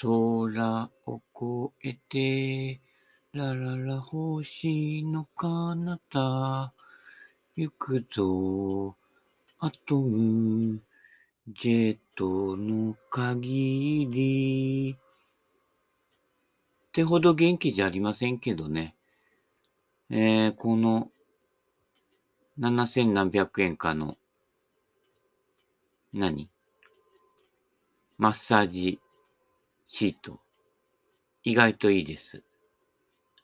空を越えて、ラララ星の彼方、行くぞ、アトム、ジェットの限り。ってほど元気じゃありませんけどね。えー、この7000何百円かの、何？マッサージシート。意外といいです。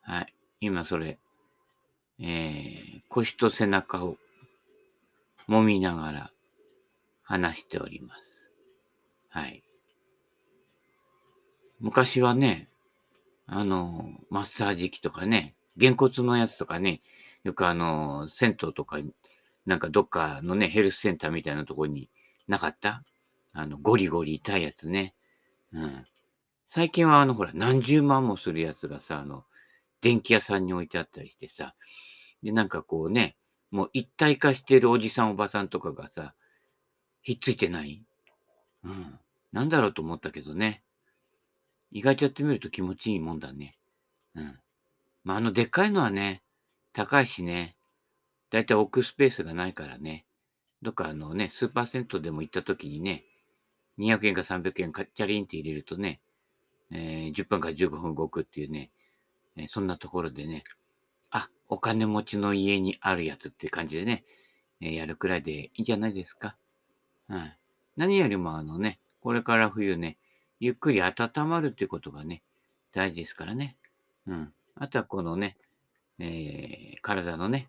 はい。今それ、えー、腰と背中を揉みながら話しております。はい。昔はね、あの、マッサージ機とかね、げんこつのやつとかね、よくあの、銭湯とか、なんかどっかのね、ヘルスセンターみたいなところになかった？あの、ゴリゴリ痛いやつね。うん。最近はあの、ほら、何十万もするやつがさ、あの、電気屋さんに置いてあったりしてさ、で、なんかこうね、もう一体化してるおじさんおばさんとかがさ、ひっついてない？うん。なんだろうと思ったけどね。意外とやってみると気持ちいいもんだね。うん。まあ、あの、でっかいのはね、高いしね、だいたい置くスペースがないからね、どっかあのね、スーパー銭湯でも行った時にね、200円か300円かチャリンって入れるとね、えー、10分から15分動くっていうね、えー、そんなところでね、あ、お金持ちの家にあるやつって感じでね、えー、やるくらいでいいんじゃないですか。はい。何よりもあのね、これから冬ね、ゆっくり温まるっていうことがね、大事ですからね。うん。あとはこのね、えー、体のね、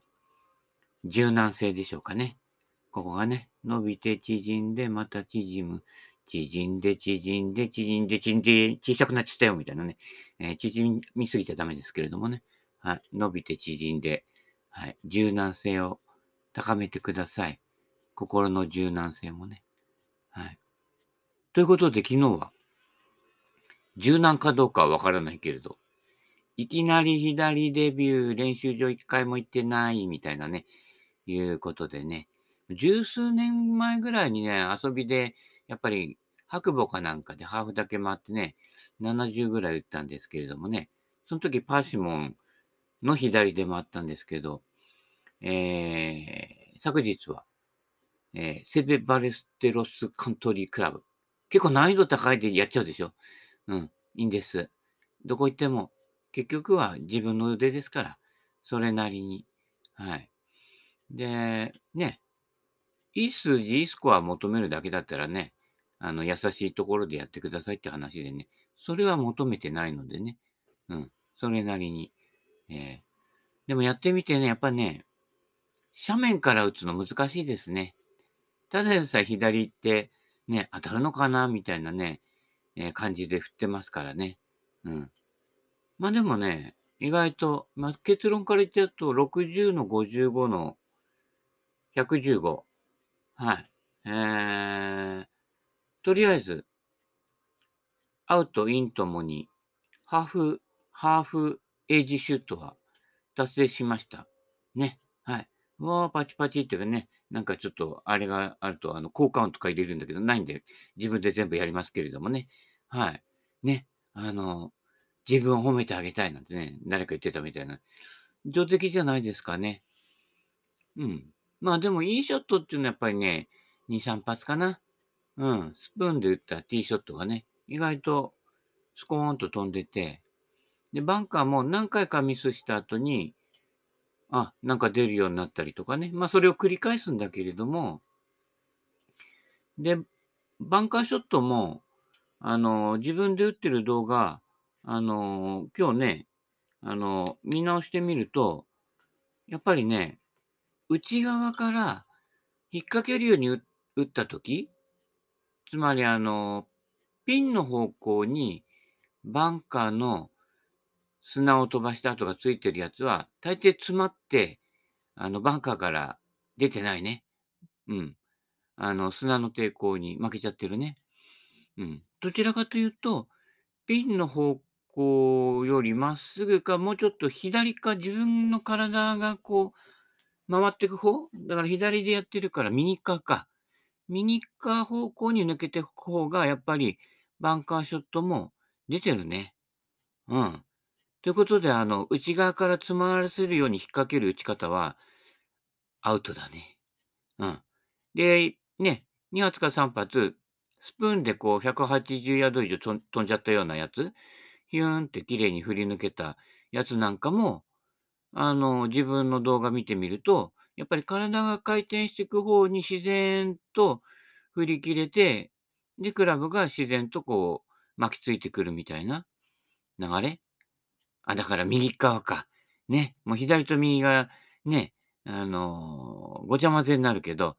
柔軟性でしょうかね。ここがね、伸びて縮んで、また縮む。縮んで、縮んで、縮んで、縮んで、小さくなっちゃったよ、みたいなね。えー、縮みすぎちゃダメですけれどもね。はい。伸びて縮んで、はい。柔軟性を高めてください。心の柔軟性もね。はい。ということで、昨日は、柔軟かどうかはわからないけれど、いきなり左デビュー、練習場一回も行ってないみたいなね、いうことでね、十数年前ぐらいにね、遊びで、やっぱり白母かなんかでハーフだけ回ってね、70ぐらい打ったんですけれどもね、その時パーシモンの左で回ったんですけど、えー、昨日は、えー、セベバレステロスカントリークラブ。結構難易度高いでやっちゃうでしょ？うん、いいんです。どこ行っても、結局は自分の腕ですから、それなりに。はい。で、ね、いい数字、いいスコア求めるだけだったらね、あの、優しいところでやってくださいって話でね、それは求めてないのでね、うん、それなりに。えー、でもやってみてね、やっぱね、斜面から打つの難しいですね。ただでさえ左って、ね、当たるのかなみたいなね、えー、感じで振ってますからね。うん。まあでもね、意外と、まあ、結論から言っちゃうと、60の55の115。はい。えー、とりあえず、アウト、インともに、ハーフ、ハーフエイジシュートは達成しました。ね。はい。うわー、パチパチっていうかね、なんかちょっとあれがあると、あの、効果音とか入れるんだけど、ないんで、自分で全部やりますけれどもね。はい。ね。あの、自分を褒めてあげたいなんてね、誰か言ってたみたいな。上出来じゃないですかね。うん。まあでも、いいショットっていうのはやっぱりね、2、3発かな。うん。スプーンで打ったティーショットがね、意外とスコーンと飛んでて、で、バンカーも何回かミスした後に、あ、なんか出るようになったりとかね。まあ、それを繰り返すんだけれども、で、バンカーショットも、あの、自分で打ってる動画、あの、今日ね、あの、見直してみると、やっぱりね、内側から引っ掛けるように打ったとき、つまりあの、ピンの方向にバンカーの砂を飛ばした跡がついてるやつは、大抵詰まって、あの、バンカーから出てないね。うん。あの、砂の抵抗に負けちゃってるね。うん。どちらかというと、ピンの方向よりまっすぐか、もうちょっと左か、自分の体がこう、回っていく方？だから左でやってるから右側か。右側方向に抜けていく方が、やっぱりバンカーショットも出てるね。うん。ということで、あの、内側から詰まらせるように引っ掛ける打ち方は、アウトだね。うん。で、ね、2発か3発、スプーンでこう180ヤード以上飛んじゃったようなやつ、ヒューンって綺麗に振り抜けたやつなんかも、あの、自分の動画見てみると、やっぱり体が回転していく方に自然と振り切れて、で、クラブが自然とこう巻きついてくるみたいな流れあ、だから右側か。ね、もう左と右がね、あの、ごちゃ混ぜになるけど、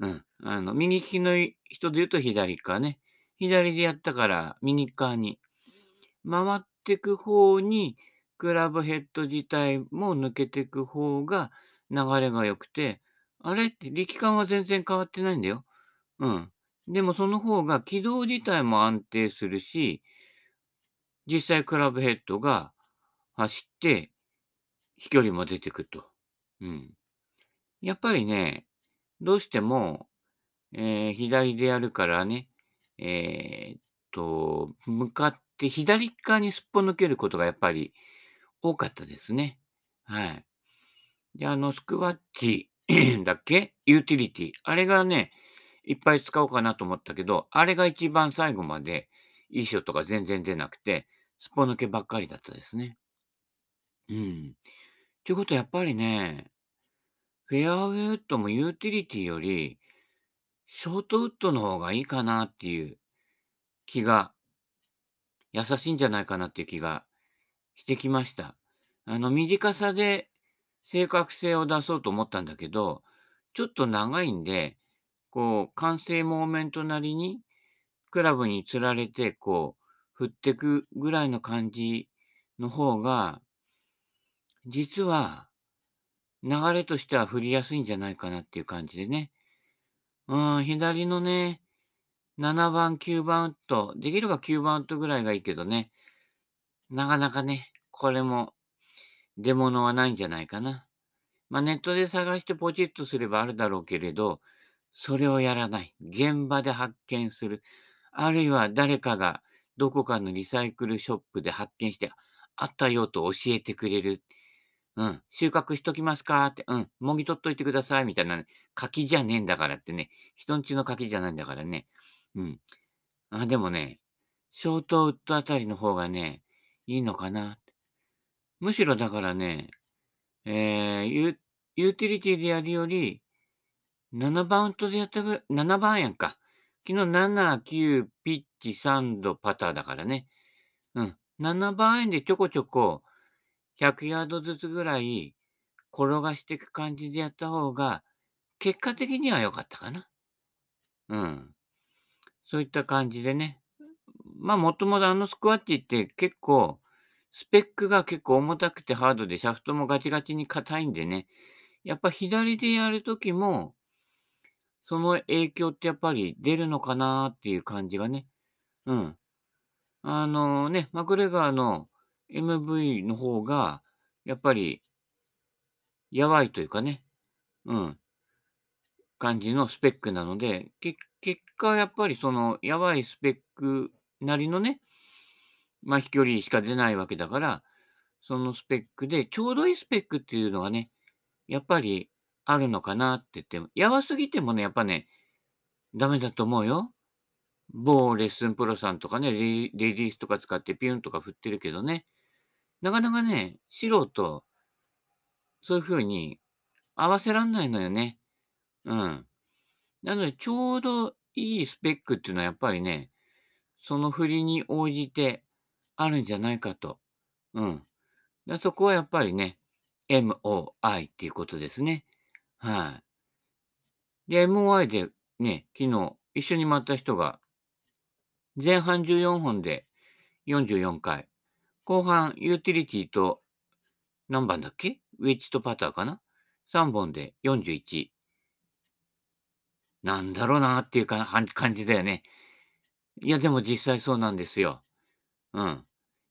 うん、あの、右利きの人で言うと左側ね。左でやったから右側に回ってく方に、クラブヘッド自体も抜けていく方が流れが良くて、あれって力感は全然変わってないんだよ。うん。でもその方が軌道自体も安定するし、実際クラブヘッドが走って、飛距離も出てくと。うん。やっぱりね、どうしても、えー、左でやるからね、えー、っと、向かって左側にすっぽ抜けることがやっぱり多かったですね。はい。で、あの、スクワッチ だっけ？ユーティリティ。あれがね、いっぱい使おうかなと思ったけど、あれが一番最後までいいショットが全然出なくて、すっぽ抜けばっかりだったですね。うん。ということはやっぱりね、フェアウェイウッドもユーティリティより、ショートウッドの方がいいかなっていう気が、優しいんじゃないかなっていう気がしてきました。あの、短さで正確性を出そうと思ったんだけど、ちょっと長いんで、こう、完成モーメントなりに、クラブにつられて、こう、振ってくぐらいの感じの方が、実は、流れとしては振りやすいんじゃないかなっていう感じでね。うん、左のね、7番、9番ウッド、できれば9番ウッドぐらいがいいけどね、なかなかね、これも出物はないんじゃないかな。まあ、ネットで探してポチッとすればあるだろうけれど、それをやらない。現場で発見する。あるいは誰かがどこかのリサイクルショップで発見して、あったよと教えてくれる。うん。収穫しときますかって。うん。もぎ取っといてください。みたいな、ね、柿じゃねえんだからってね。人んちの柿じゃないんだからね。うん。あ、でもね、ショートウッドあたりの方がね、いいのかな。むしろだからね、えー、ユユーティリティでやるより、7番ウッドでやったぐらい、7番やんか。昨日7、9、ピッチ、3度パターだからね。うん。7番円でちょこちょこ、100ヤードずつぐらい転がしていく感じでやった方が、結果的には良かったかな。うん。そういった感じでね。まあ、もともとあのスクワッチって結構、スペックが結構重たくてハードで、シャフトもガチガチに硬いんでね。やっぱ左でやるときも、その影響ってやっぱり出るのかなっていう感じがね。うん。あのね、マクレガーの MV の方が、やっぱり、やばいというかね、うん、感じのスペックなので、結果、やっぱりその、やばいスペックなりのね、まあ、飛距離しか出ないわけだから、そのスペックで、ちょうどいいスペックっていうのがね、やっぱりあるのかなって言っても、やばすぎてもね、やっぱね、ダメだと思うよ。某レッスンプロさんとかね、レレディースとか使ってピュンとか振ってるけどね、なかなかね、素人、そういう風に合わせらんないのよね。うん。なので、ちょうどいいスペックっていうのはやっぱりね、その振りに応じてあるんじゃないかと。うん。でそこはやっぱりね、MOI っていうことですね。はい。で、MOI でね、昨日一緒に回った人が、前半14本で44回、後半、ユーティリティと、何番だっけ？ウェッジとパターかな ?3 本で41。なんだろうなっていう感じだよね。いや、でも実際そうなんですよ。うん。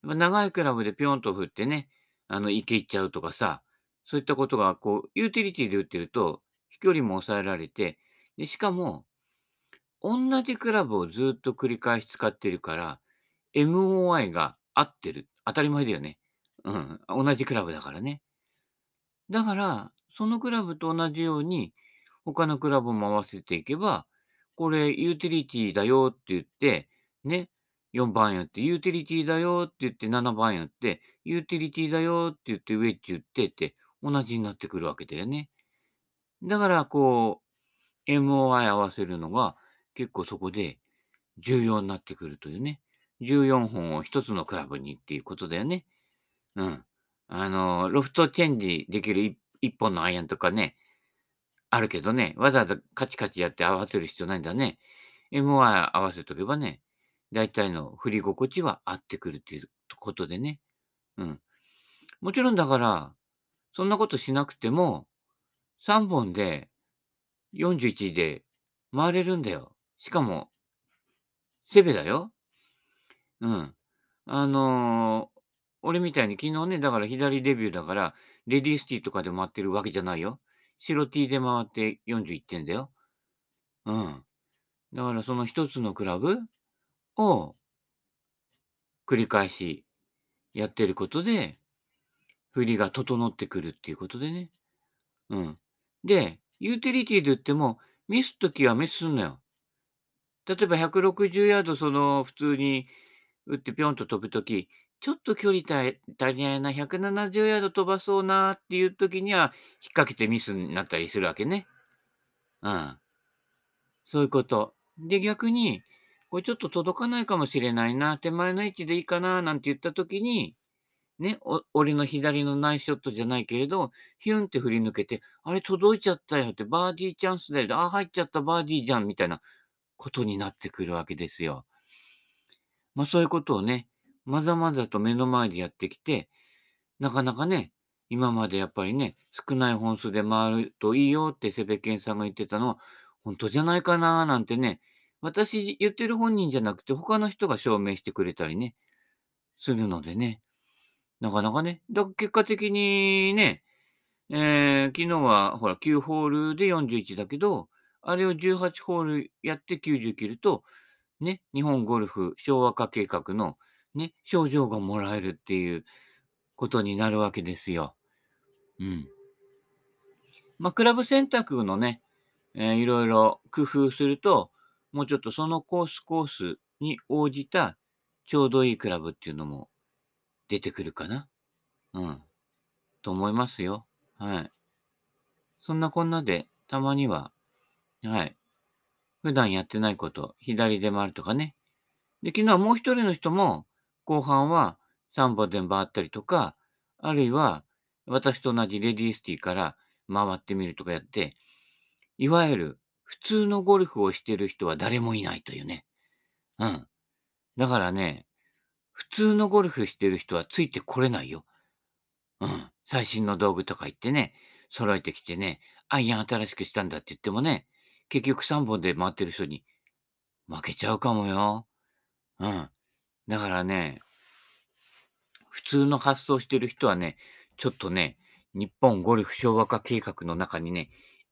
長いクラブでピョンと振ってね、あの、池行っちゃうとかさ、そういったことが、こう、ユーティリティで打ってると、飛距離も抑えられて、でしかも、同じクラブをずっと繰り返し使ってるから、MOI が合ってる。当たり前だよね。うん。同じクラブだからね。だから、そのクラブと同じように、他のクラブも合わせていけば、これユーティリティだよって言って、ね、4番やって、ユーティリティだよって言って7番やって、ユーティリティだよって言ってウェッジ打ってって同じになってくるわけだよね。だから、こう、MOI 合わせるのが結構そこで重要になってくるというね。14本を1つのクラブにっていうことだよね。うん。あの、ロフトチェンジできる 1, 本のアイアンとかね、あるけどね、わざわざカチカチやって合わせる必要ないんだね。MOI 合わせとけばね、大体の振り心地は合ってくるっていうことでね。うん。もちろんだから、そんなことしなくても、3本で41で回れるんだよ。しかも、セベだよ。うん。あのー、俺みたいに昨日ね、だから左デビューだから、レディースティーとかで回ってるわけじゃないよ。白 T で回って41点だよ。うん。だからその一つのクラブを繰り返しやってることで、振りが整ってくるっていうことでね。うん。で、ユーティリティで言っても、ミスときはミスすんのよ。例えば160ヤード、その、普通に打ってぴょんと飛ぶとき、ちょっと距離足りないな、170ヤード飛ばそうなっていうときには、引っ掛けてミスになったりするわけね。うん。そういうこと。で、逆に、これちょっと届かないかもしれないな、手前の位置でいいかな、なんて言ったときに、ね、お俺の左のナイスショットじゃないけれど、ヒュンって振り抜けて、あれ届いちゃったよって、バーディーチャンスだよ。あ、入っちゃったバーディーじゃん、みたいなことになってくるわけですよ。まあそういうことをね、まざまざと目の前でやってきて、なかなかね、今までやっぱりね、少ない本数で回るといいよってセベケンさんが言ってたのは、本当じゃないかななんてね、私言ってる本人じゃなくて他の人が証明してくれたりね、するのでね、なかなかね、だ結果的にね、えー、昨日はほら9ホールで41だけど、あれを18ホールやって90切ると、ね、日本ゴルフ昭和化計画のね、賞状がもらえるっていうことになるわけですよ。うん。まあ、クラブ選択のね、えー、いろいろ工夫すると、もうちょっとそのコースコースに応じたちょうどいいクラブっていうのも出てくるかな。うん。と思いますよ。はい。そんなこんなで、たまには、はい。普段やってないこと、左で回るとかね。で、昨日はもう一人の人も、後半は3本で回ったりとか、あるいは私と同じレディースティーから回ってみるとかやって、いわゆる普通のゴルフをしてる人は誰もいないというね。うん。だからね、普通のゴルフしてる人はついてこれないよ。うん。最新の道具とか言ってね、揃えてきてね、アイアン新しくしたんだって言ってもね、結局3本で回ってる人に負けちゃうかもよ。うん。だからね、普通の発想してる人はね、ちょっとね、日本ゴルフ昭和化計画の中にね、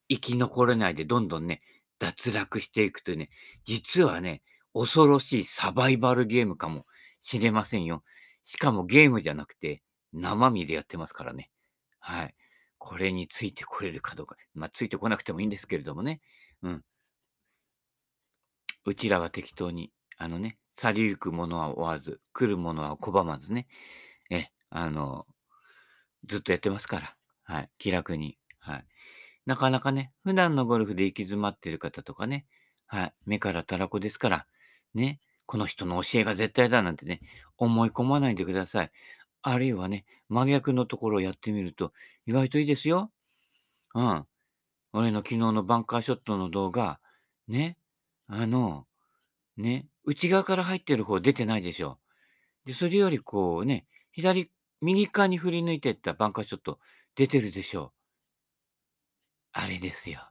生き残れないでどんどんね、脱落していくというね、実はね、恐ろしいサバイバルゲームかもしれませんよ。しかもゲームじゃなくて、生身でやってますからね。はい。これについてこれるかどうか。まあ、ついてこなくてもいいんですけれどもね。うん。うちらは適当に、あのね、去りゆく者は追わず、来る者は拒まずね。え、あの、ずっとやってますから。はい。気楽に。はい。なかなかね、普段のゴルフで行き詰まってる方とかね、はい。目からたらこですから、ね。この人の教えが絶対だなんてね、思い込まないでください。あるいはね、真逆のところをやってみると、意外といいですよ。うん。俺の昨日のバンカーショットの動画、ね。あの、ね、内側から入ってる方出てないでしょ。で、それよりこうね、左、右側に振り抜いていったバンカーショット出てるでしょ。あれですよ。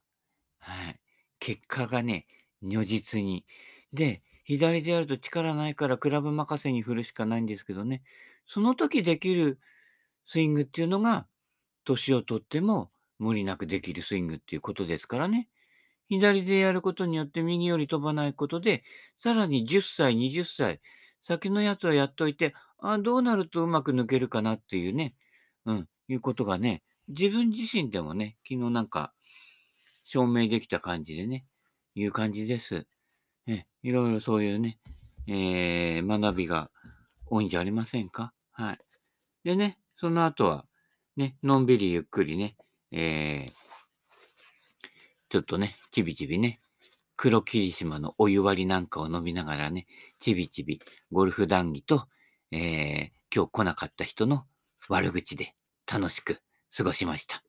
はい。結果がね、如実に。で、左でやると力ないからクラブ任せに振るしかないんですけどね、その時できるスイングっていうのが、年をとっても無理なくできるスイングっていうことですからね。左でやることによって右より飛ばないことで、さらに10歳、20歳、先のやつはやっといて、あどうなるとうまく抜けるかなっていうね、うん、いうことがね、自分自身でもね、昨日なんか、証明できた感じでね、いう感じです。え、いろいろそういうね、えー、学びが多いんじゃありませんか？はい。でね、その後は、ね、のんびりゆっくりね、えー、ちょっとね、ちびちびね、黒霧島のお湯割りなんかを飲みながらね、ちびちびゴルフ談義と、えー、今日来なかった人の悪口で楽しく過ごしました。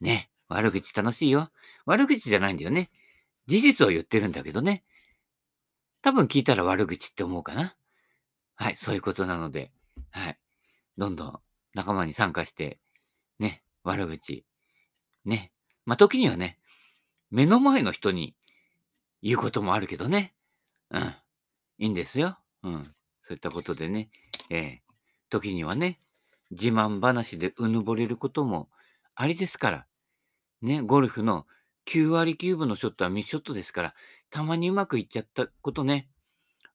ね、悪口楽しいよ。悪口じゃないんだよね。事実を言ってるんだけどね。多分聞いたら悪口って思うかな。はい、そういうことなので、はい。どんどん仲間に参加して、ね、悪口、ね。まあ、時にはね、目の前の人に言うこともあるけどね。うん。いいんですよ。うん。そういったことでね、ええー、時にはね、自慢話でうぬぼれることもありですから。ね、ゴルフの9割9分のショットはミスショットですから、たまにうまくいっちゃったことね、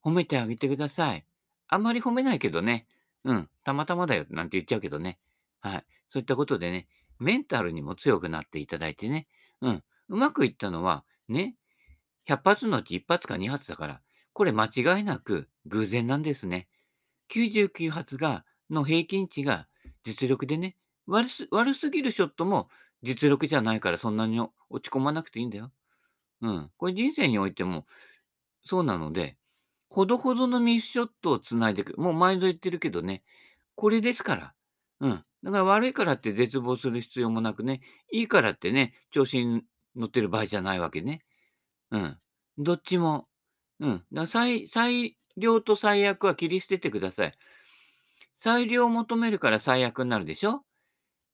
褒めてあげてください。あまり褒めないけどね、うん、たまたまだよなんて言っちゃうけどね。はい。そういったことでね、メンタルにも強くなっていただいてね、うん、うまくいったのは、ね、100発のうち1発か2発だから、これ間違いなく偶然なんですね。99発が、の平均値が実力でね、悪す悪すぎるショットも実力じゃないからそんなに落ち込まなくていいんだよ。うん。これ人生においてもそうなので、ほどほどのミスショットを繋いでいく。もう毎度言ってるけどね、これですから。うん。だから悪いからって絶望する必要もなくね、いいからってね、調子に乗ってる場合じゃないわけね。うん。どっちも。うん。だ最、最良と最悪は切り捨ててください。最良を求めるから最悪になるでしょ？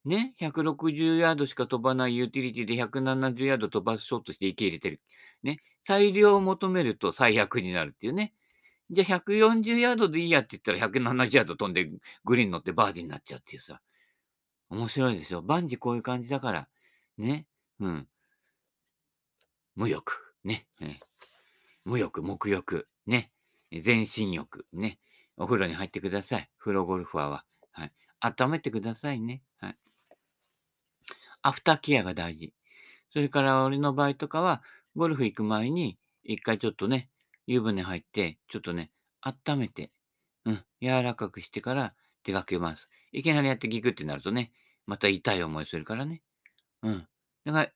ね、160ヤードしか飛ばないユーティリティで170ヤード飛ばそうとして受け入れてる。ね、最良を求めると最悪になるっていうね。じゃあ140ヤードでいいやって言ったら170ヤード飛んでグリーン乗ってバーディーになっちゃうっていうさ。面白いでしょ？万事こういう感じだから。ね。うん。無欲。ね。無欲、目欲。ね。全身欲。ね。お風呂に入ってください。風呂ゴルファーは。はい。温めてくださいね。はい。アフターケアが大事。それから俺の場合とかは、ゴルフ行く前に、一回ちょっとね、湯船入って、ちょっとね、温めて、うん、柔らかくしてから出かけます。いきなりやってギクってなるとね、また痛い思いするからね。うん。だから、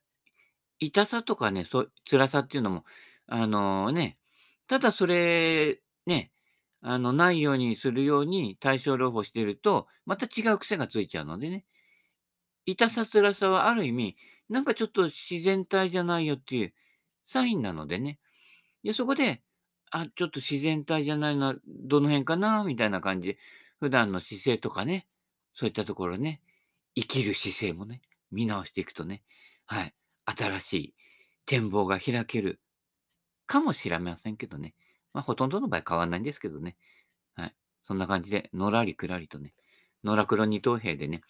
痛さとかね、そう、辛さっていうのも、あの、ね、ただそれ、ね、あの、ないようにするように対症療法してると、また違う癖がついちゃうのでね。痛さ辛さはある意味、なんかちょっと自然体じゃないよっていうサインなのでね。で、そこで、あ、ちょっと自然体じゃないのはどの辺かなみたいな感じで、普段の姿勢とかね、そういったところね、生きる姿勢もね、見直していくとね、はい、新しい展望が開けるかもしれませんけどね。まあ、ほとんどの場合変わんないんですけどね。はい。そんな感じで、のらりくらりとね、野良黒二等兵でね、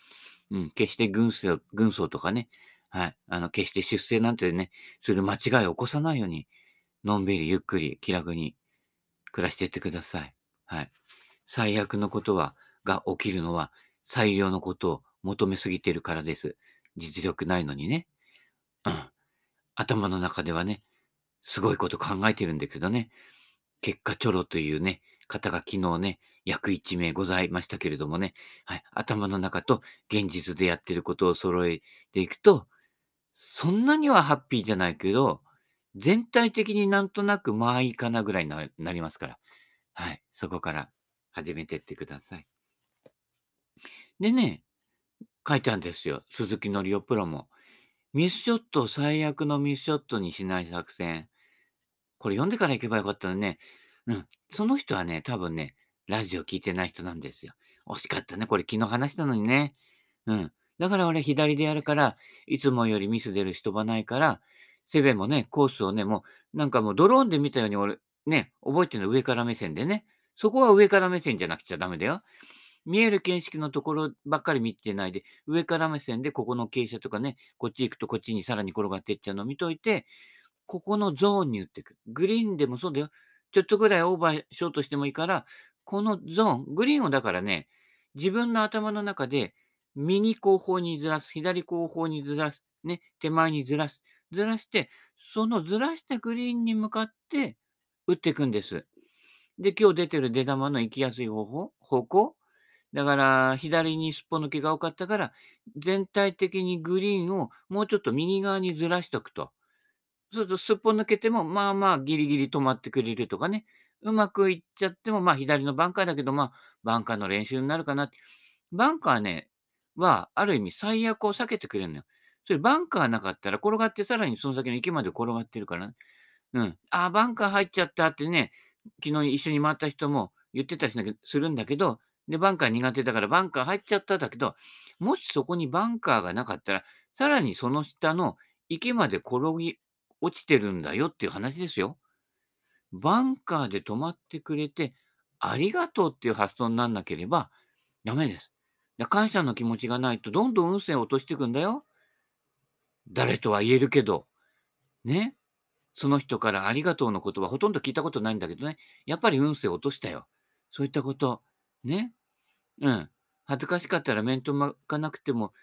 うん、決して軍曹、軍曹とかね、はい、あの、決して出世なんてね、する間違いを起こさないように、のんびりゆっくり気楽に暮らしていってください。はい。最悪のことは、が起きるのは、最良のことを求めすぎてるからです。実力ないのにね。うん。頭の中ではね、すごいこと考えてるんだけどね。結果チョロというね、方が昨日ね、約1名ございましたけれどもね、はい、頭の中と現実でやってることを揃えていくと、そんなにはハッピーじゃないけど、全体的になんとなくまあいいかなぐらいになりますから、はい、そこから始めてってください。でね、書いてあるんですよ。鈴木のりおプロも。ミスショットを最悪のミスショットにしない作戦。これ読んでから行けばよかったのね。うん。その人はね、多分ね、ラジオ聞いてない人なんですよ。惜しかったね。これ昨日話したのにね。うん。だから俺左でやるから、いつもよりミス出る人はないから、セベもね、コースをね、もう、なんかもうドローンで見たように俺、ね、覚えてるの上から目線でね。そこは上から目線じゃなくちゃダメだよ。見える見識のところばっかり見てないで、上から目線でここの傾斜とかね、こっち行くとこっちにさらに転がっていっちゃうのを見といて、ここのゾーンに打っていく。グリーンでもそうだよ。ちょっとぐらいオーバーしようとしてもいいから、このゾーン、グリーンをだからね、自分の頭の中で右後方にずらす、左後方にずらす、ね、手前にずらす、ずらして、そのずらしたグリーンに向かって打っていくんです。で、今日出てる出玉の行きやすい方法方向だから、左にすっぽ抜けが多かったから、全体的にグリーンをもうちょっと右側にずらしとくと。そうすると、すっぽ抜けても、まあまあ、ギリギリ止まってくれるとかね。うまくいっちゃっても、まあ、左のバンカーだけど、まあ、バンカーの練習になるかな。バンカーね、は、ある意味最悪を避けてくれるのよ。それバンカーなかったら転がってさらにその先の池まで転がってるからね。うん。ああ、バンカー入っちゃったってね、昨日一緒に回った人も言ってたりするんだけど、で、バンカー苦手だからバンカー入っちゃっただけど、もしそこにバンカーがなかったら、さらにその下の池まで転ぎ落ちてるんだよっていう話ですよ。バンカーで止まってくれて、ありがとうっていう発想になんなければダメです。感謝の気持ちがないとどんどん運勢を落としていくんだよ。誰とは言えるけど、ね。その人からありがとうの言葉ほとんど聞いたことないんだけどね。やっぱり運勢を落としたよ。そういったこと。ね。うん。恥ずかしかったら面と向かなくても、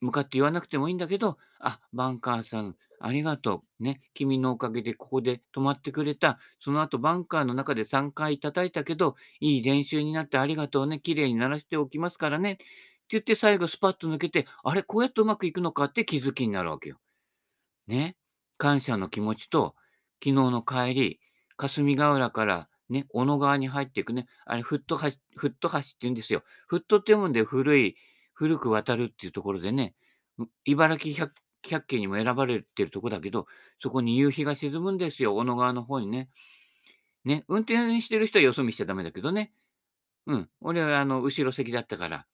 向かって言わなくてもいいんだけど、あ、バンカーさん、ありがとう。ね。君のおかげでここで止まってくれた。その後バンカーの中で3回叩いたけど、いい練習になってありがとうね。綺麗に鳴らしておきますからね。って言って最後スパッと抜けて、あれ、こうやってうまくいくのかって気づきになるわけよ。ね。感謝の気持ちと、昨日の帰り、霞ヶ浦からね、小野川に入っていくね、あれ、フット橋、フット橋って言うんですよ。フットって読むんで古い、古く渡るっていうところでね、茨城百百景にも選ばれてるとこだけど、そこに夕日が沈むんですよ、小野川の方にね。ね、運転してる人はよそ見しちゃダメだけどね。うん、俺はあの、後ろ席だったから、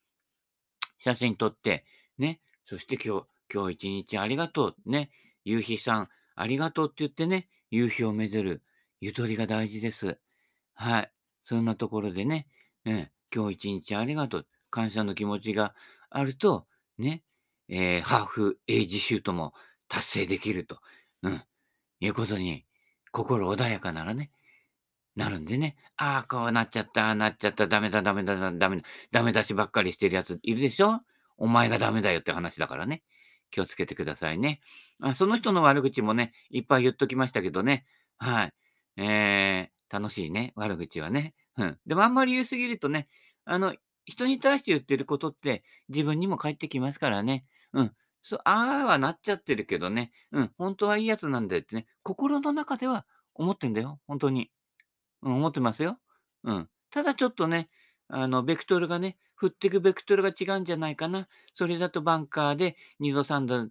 写真撮って、ね、そして今日、今日一日ありがとう、ね、夕日さん、ありがとうって言ってね、夕日をめでる、ゆとりが大事です。はい。そんなところでね、うん、今日一日ありがとう、感謝の気持ちがあると、ね、えー、ハーフエイジシュートも達成できると、うん、いうことに、心穏やかならね、なるんでね、ああ、こうなっちゃった、なっちゃった、ダメだ、ダメだ、ダメだ、ダメ出しばっかりしてるやついるでしょ？お前がダメだよって話だからね。気をつけてくださいね。あその人の悪口もね、いっぱい言っときましたけどね。はい。えー、楽しいね、悪口はね。うん。でもあんまり言いすぎるとね、あの、人に対して言ってることって自分にも返ってきますからね。うん。そう、ああはなっちゃってるけどね。うん。本当はいいやつなんだよってね。心の中では思ってんだよ。本当に。うん、思ってますよ。うん。ただちょっとね、あの、ベクトルがね、振っていくベクトルが違うんじゃないかな。それだとバンカーで2度3度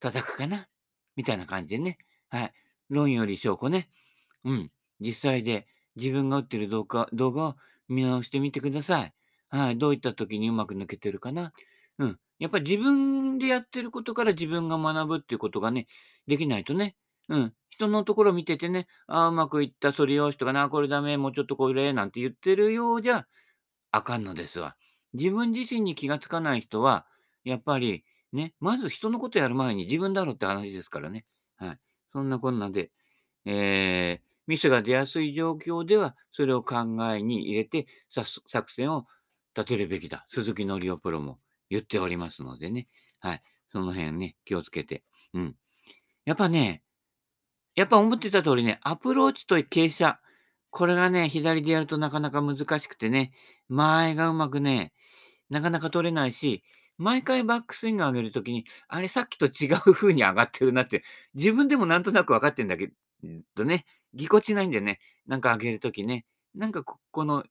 叩くかな。みたいな感じでね。はい。論より証拠ね。うん。実際で自分が打ってる動画動画を見直してみてください。はい。どういった時にうまく抜けてるかな。うん。やっぱり自分でやってることから自分が学ぶっていうことがね、できないとね。うん。人のところ見ててね、ああ、うまくいった、それよしとかな、これダメ、もうちょっとこれ、なんて言ってるようじゃ、あかんのですわ。自分自身に気がつかない人は、やっぱりね、まず人のことやる前に自分だろうって話ですからね。はい。そんなこんなで、えー、ミスが出やすい状況では、それを考えに入れて、作戦を立てるべきだ。鈴木のりおプロも言っておりますのでね。はい。その辺ね、気をつけて。うん。やっぱね、やっぱ思ってた通りね、アプローチと傾斜、これがね、左でやるとなかなか難しくてね、間合いがうまくね、なかなか取れないし、毎回バックスイング上げるときに、あれさっきと違う風に上がってるなって、自分でもなんとなく分かってんだけどね、ぎこちないんでね、なんか上げるときね、なんかここの、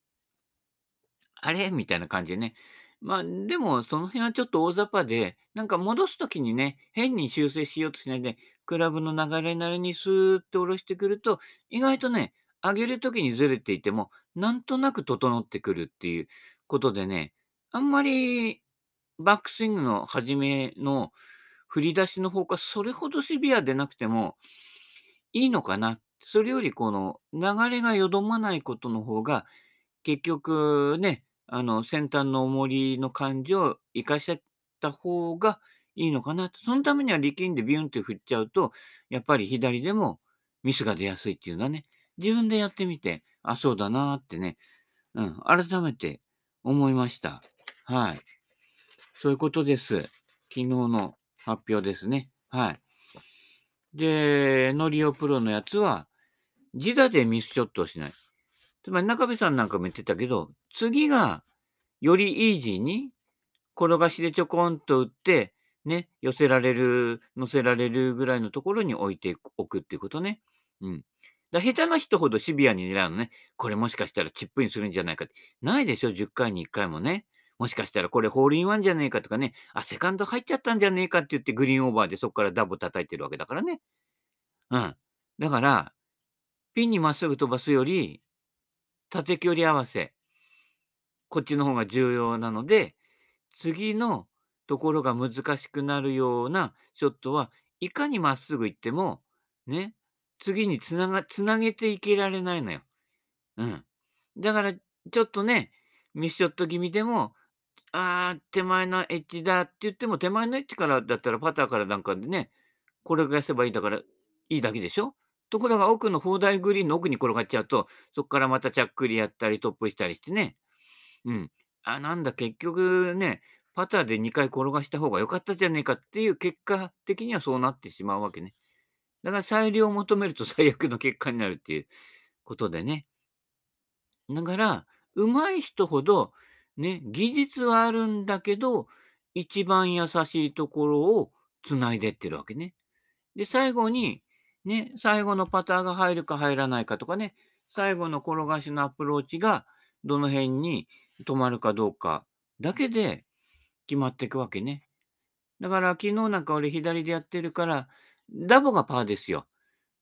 あれ？みたいな感じでね。まあ、でもその辺はちょっと大雑把で、なんか戻すときにね、変に修正しようとしないで、クラブの流れなりにスーッと下ろしてくると、意外とね、上げるときにずれていても、なんとなく整ってくるっていうことでね、あんまりバックスイングの初めの振り出しの方がそれほどシビアでなくてもいいのかな。それよりこの流れがよどまないことの方が、結局ね、あの先端の重りの感じを生かしちゃった方がいいのかなと。そのためには力んでビュンって振っちゃうと、やっぱり左でもミスが出やすいっていうのはね、自分でやってみて、あ、そうだなってね、うん、改めて思いました。はい。そういうことです。昨日の発表ですね。はい。で、ノリオプロのやつは、自打でミスショットをしない。つまり中部さんなんかも言ってたけど、次がよりイージーに転がしでちょこんと打って、ね、寄せられる、乗せられるぐらいのところに置いておくっていうことね。うん。だ下手な人ほどシビアに狙うのね。これもしかしたらチップインするんじゃないかって。ないでしょ ?10 回に1回もね。もしかしたらこれホールインワンじゃねえかとかね。あ、セカンド入っちゃったんじゃねえかって言ってグリーンオーバーでそこからダボ叩いてるわけだからね。うん。だから、ピンにまっすぐ飛ばすより、縦距離合わせ。こっちの方が重要なので、次のところが難しくなるようなショットはいかにまっすぐ行っても、ね、次につなが、つなげていけられないのよ。うん。だから、ちょっとね、ミスショット気味でも、あー、手前のエッジだって言っても、手前のエッジからだったらパターからなんかでね、これがせばいいだから、いいだけでしょ？ところが奥の砲台グリーンの奥に転がっちゃうと、そこからまたちゃっくりやったり、トップしたりしてね。うん。あ、なんだ、結局ね、パターで2回転がした方が良かったじゃねえかっていう結果的にはそうなってしまうわけね。だから裁量を求めると 最悪の結果になるっていうことでね。だから、上手い人ほど、ね、技術はあるんだけど、一番優しいところを繋いでってるわけね。で、最後に、ね、最後のパターが入るか入らないかとかね、最後の転がしのアプローチがどの辺に止まるかどうかだけで決まっていくわけね。だから昨日なんか俺左でやってるから、ダボがパーですよ。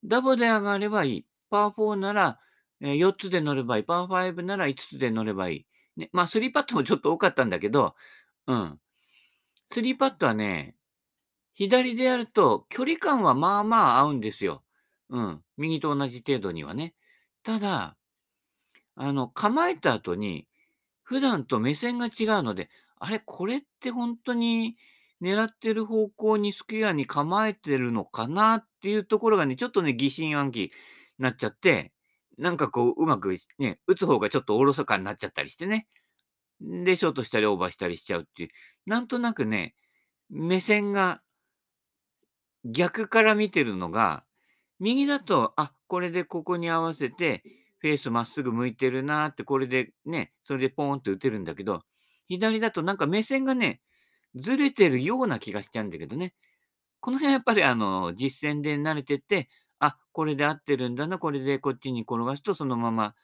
ダボで上がればいい。パー4なら、4つで乗ればいい。パー5なら5つで乗ればいい。ね、まあ、3パットもちょっと多かったんだけど、うん。3パットはね、左でやると距離感はまあまあ合うんですよ。うん。右と同じ程度にはね。ただ、あの、構えた後に、普段と目線が違うので、あれ、これって本当に狙ってる方向にスクエアに構えてるのかなっていうところがね、ちょっとね、疑心暗鬼になっちゃって、なんかこう、うまくね、打つ方がちょっとおろそかになっちゃったりしてね。で、ショートしたりオーバーしたりしちゃうっていう、なんとなくね、目線が逆から見てるのが、右だと、あ、これでここに合わせて、フェースまっすぐ向いてるなって、これでね、それでポーンって打てるんだけど、左だとなんか目線がね、ずれてるような気がしちゃうんだけどね。この辺はやっぱりあの、実践で慣れてって、あ、これで合ってるんだな、これでこっちに転がすとそのまま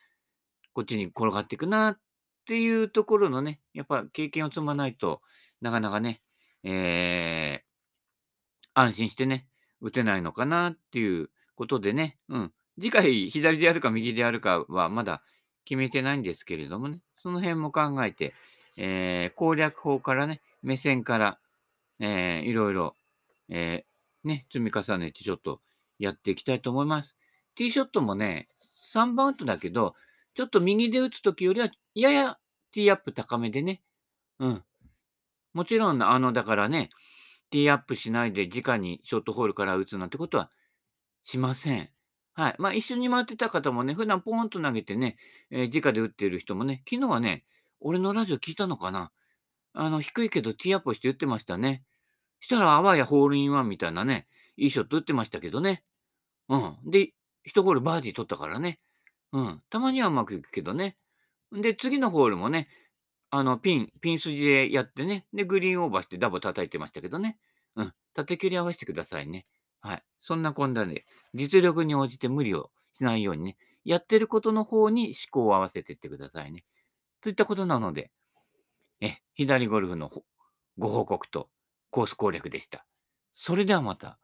こっちに転がっていくなっていうところのね、やっぱ経験を積まないとなかなかね、えー、安心してね、打てないのかなっていうことでね、うん。次回左でやるか右でやるかはまだ決めてないんですけれどもね、その辺も考えて、えー、攻略法からね、目線から、えー、いろいろ、えー、ね、積み重ねてちょっとやっていきたいと思います。ティーショットもね、3番ウッドだけど、ちょっと右で打つときよりは、ややティーアップ高めでね。うん。もちろん、あの、だからね、ティーアップしないで直にショートホールから打つなんてことはしません。はい。まあ、一緒に回ってた方もね、普段ポーンと投げてね、えー、直で打っている人もね、昨日はね、俺のラジオ聞いたのかなあの、低いけどティーアップして打ってましたね。したら、あわやホールインワンみたいなね、いいショット打ってましたけどね。うん。で、一ホールバーディー取ったからね。うん。たまにはうまくいくけどね。で、次のホールもね、あの、ピン、ピン筋でやってね。で、グリーンオーバーしてダボ叩いてましたけどね。うん。縦距離合わせてくださいね。はい。そんなこんなで、実力に応じて無理をしないようにね、やってることの方に思考を合わせていってくださいね。といったことなので、え、左ゴルフのご報告とコース攻略でした。それではまた、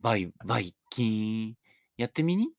バイバイキーン。やってみに？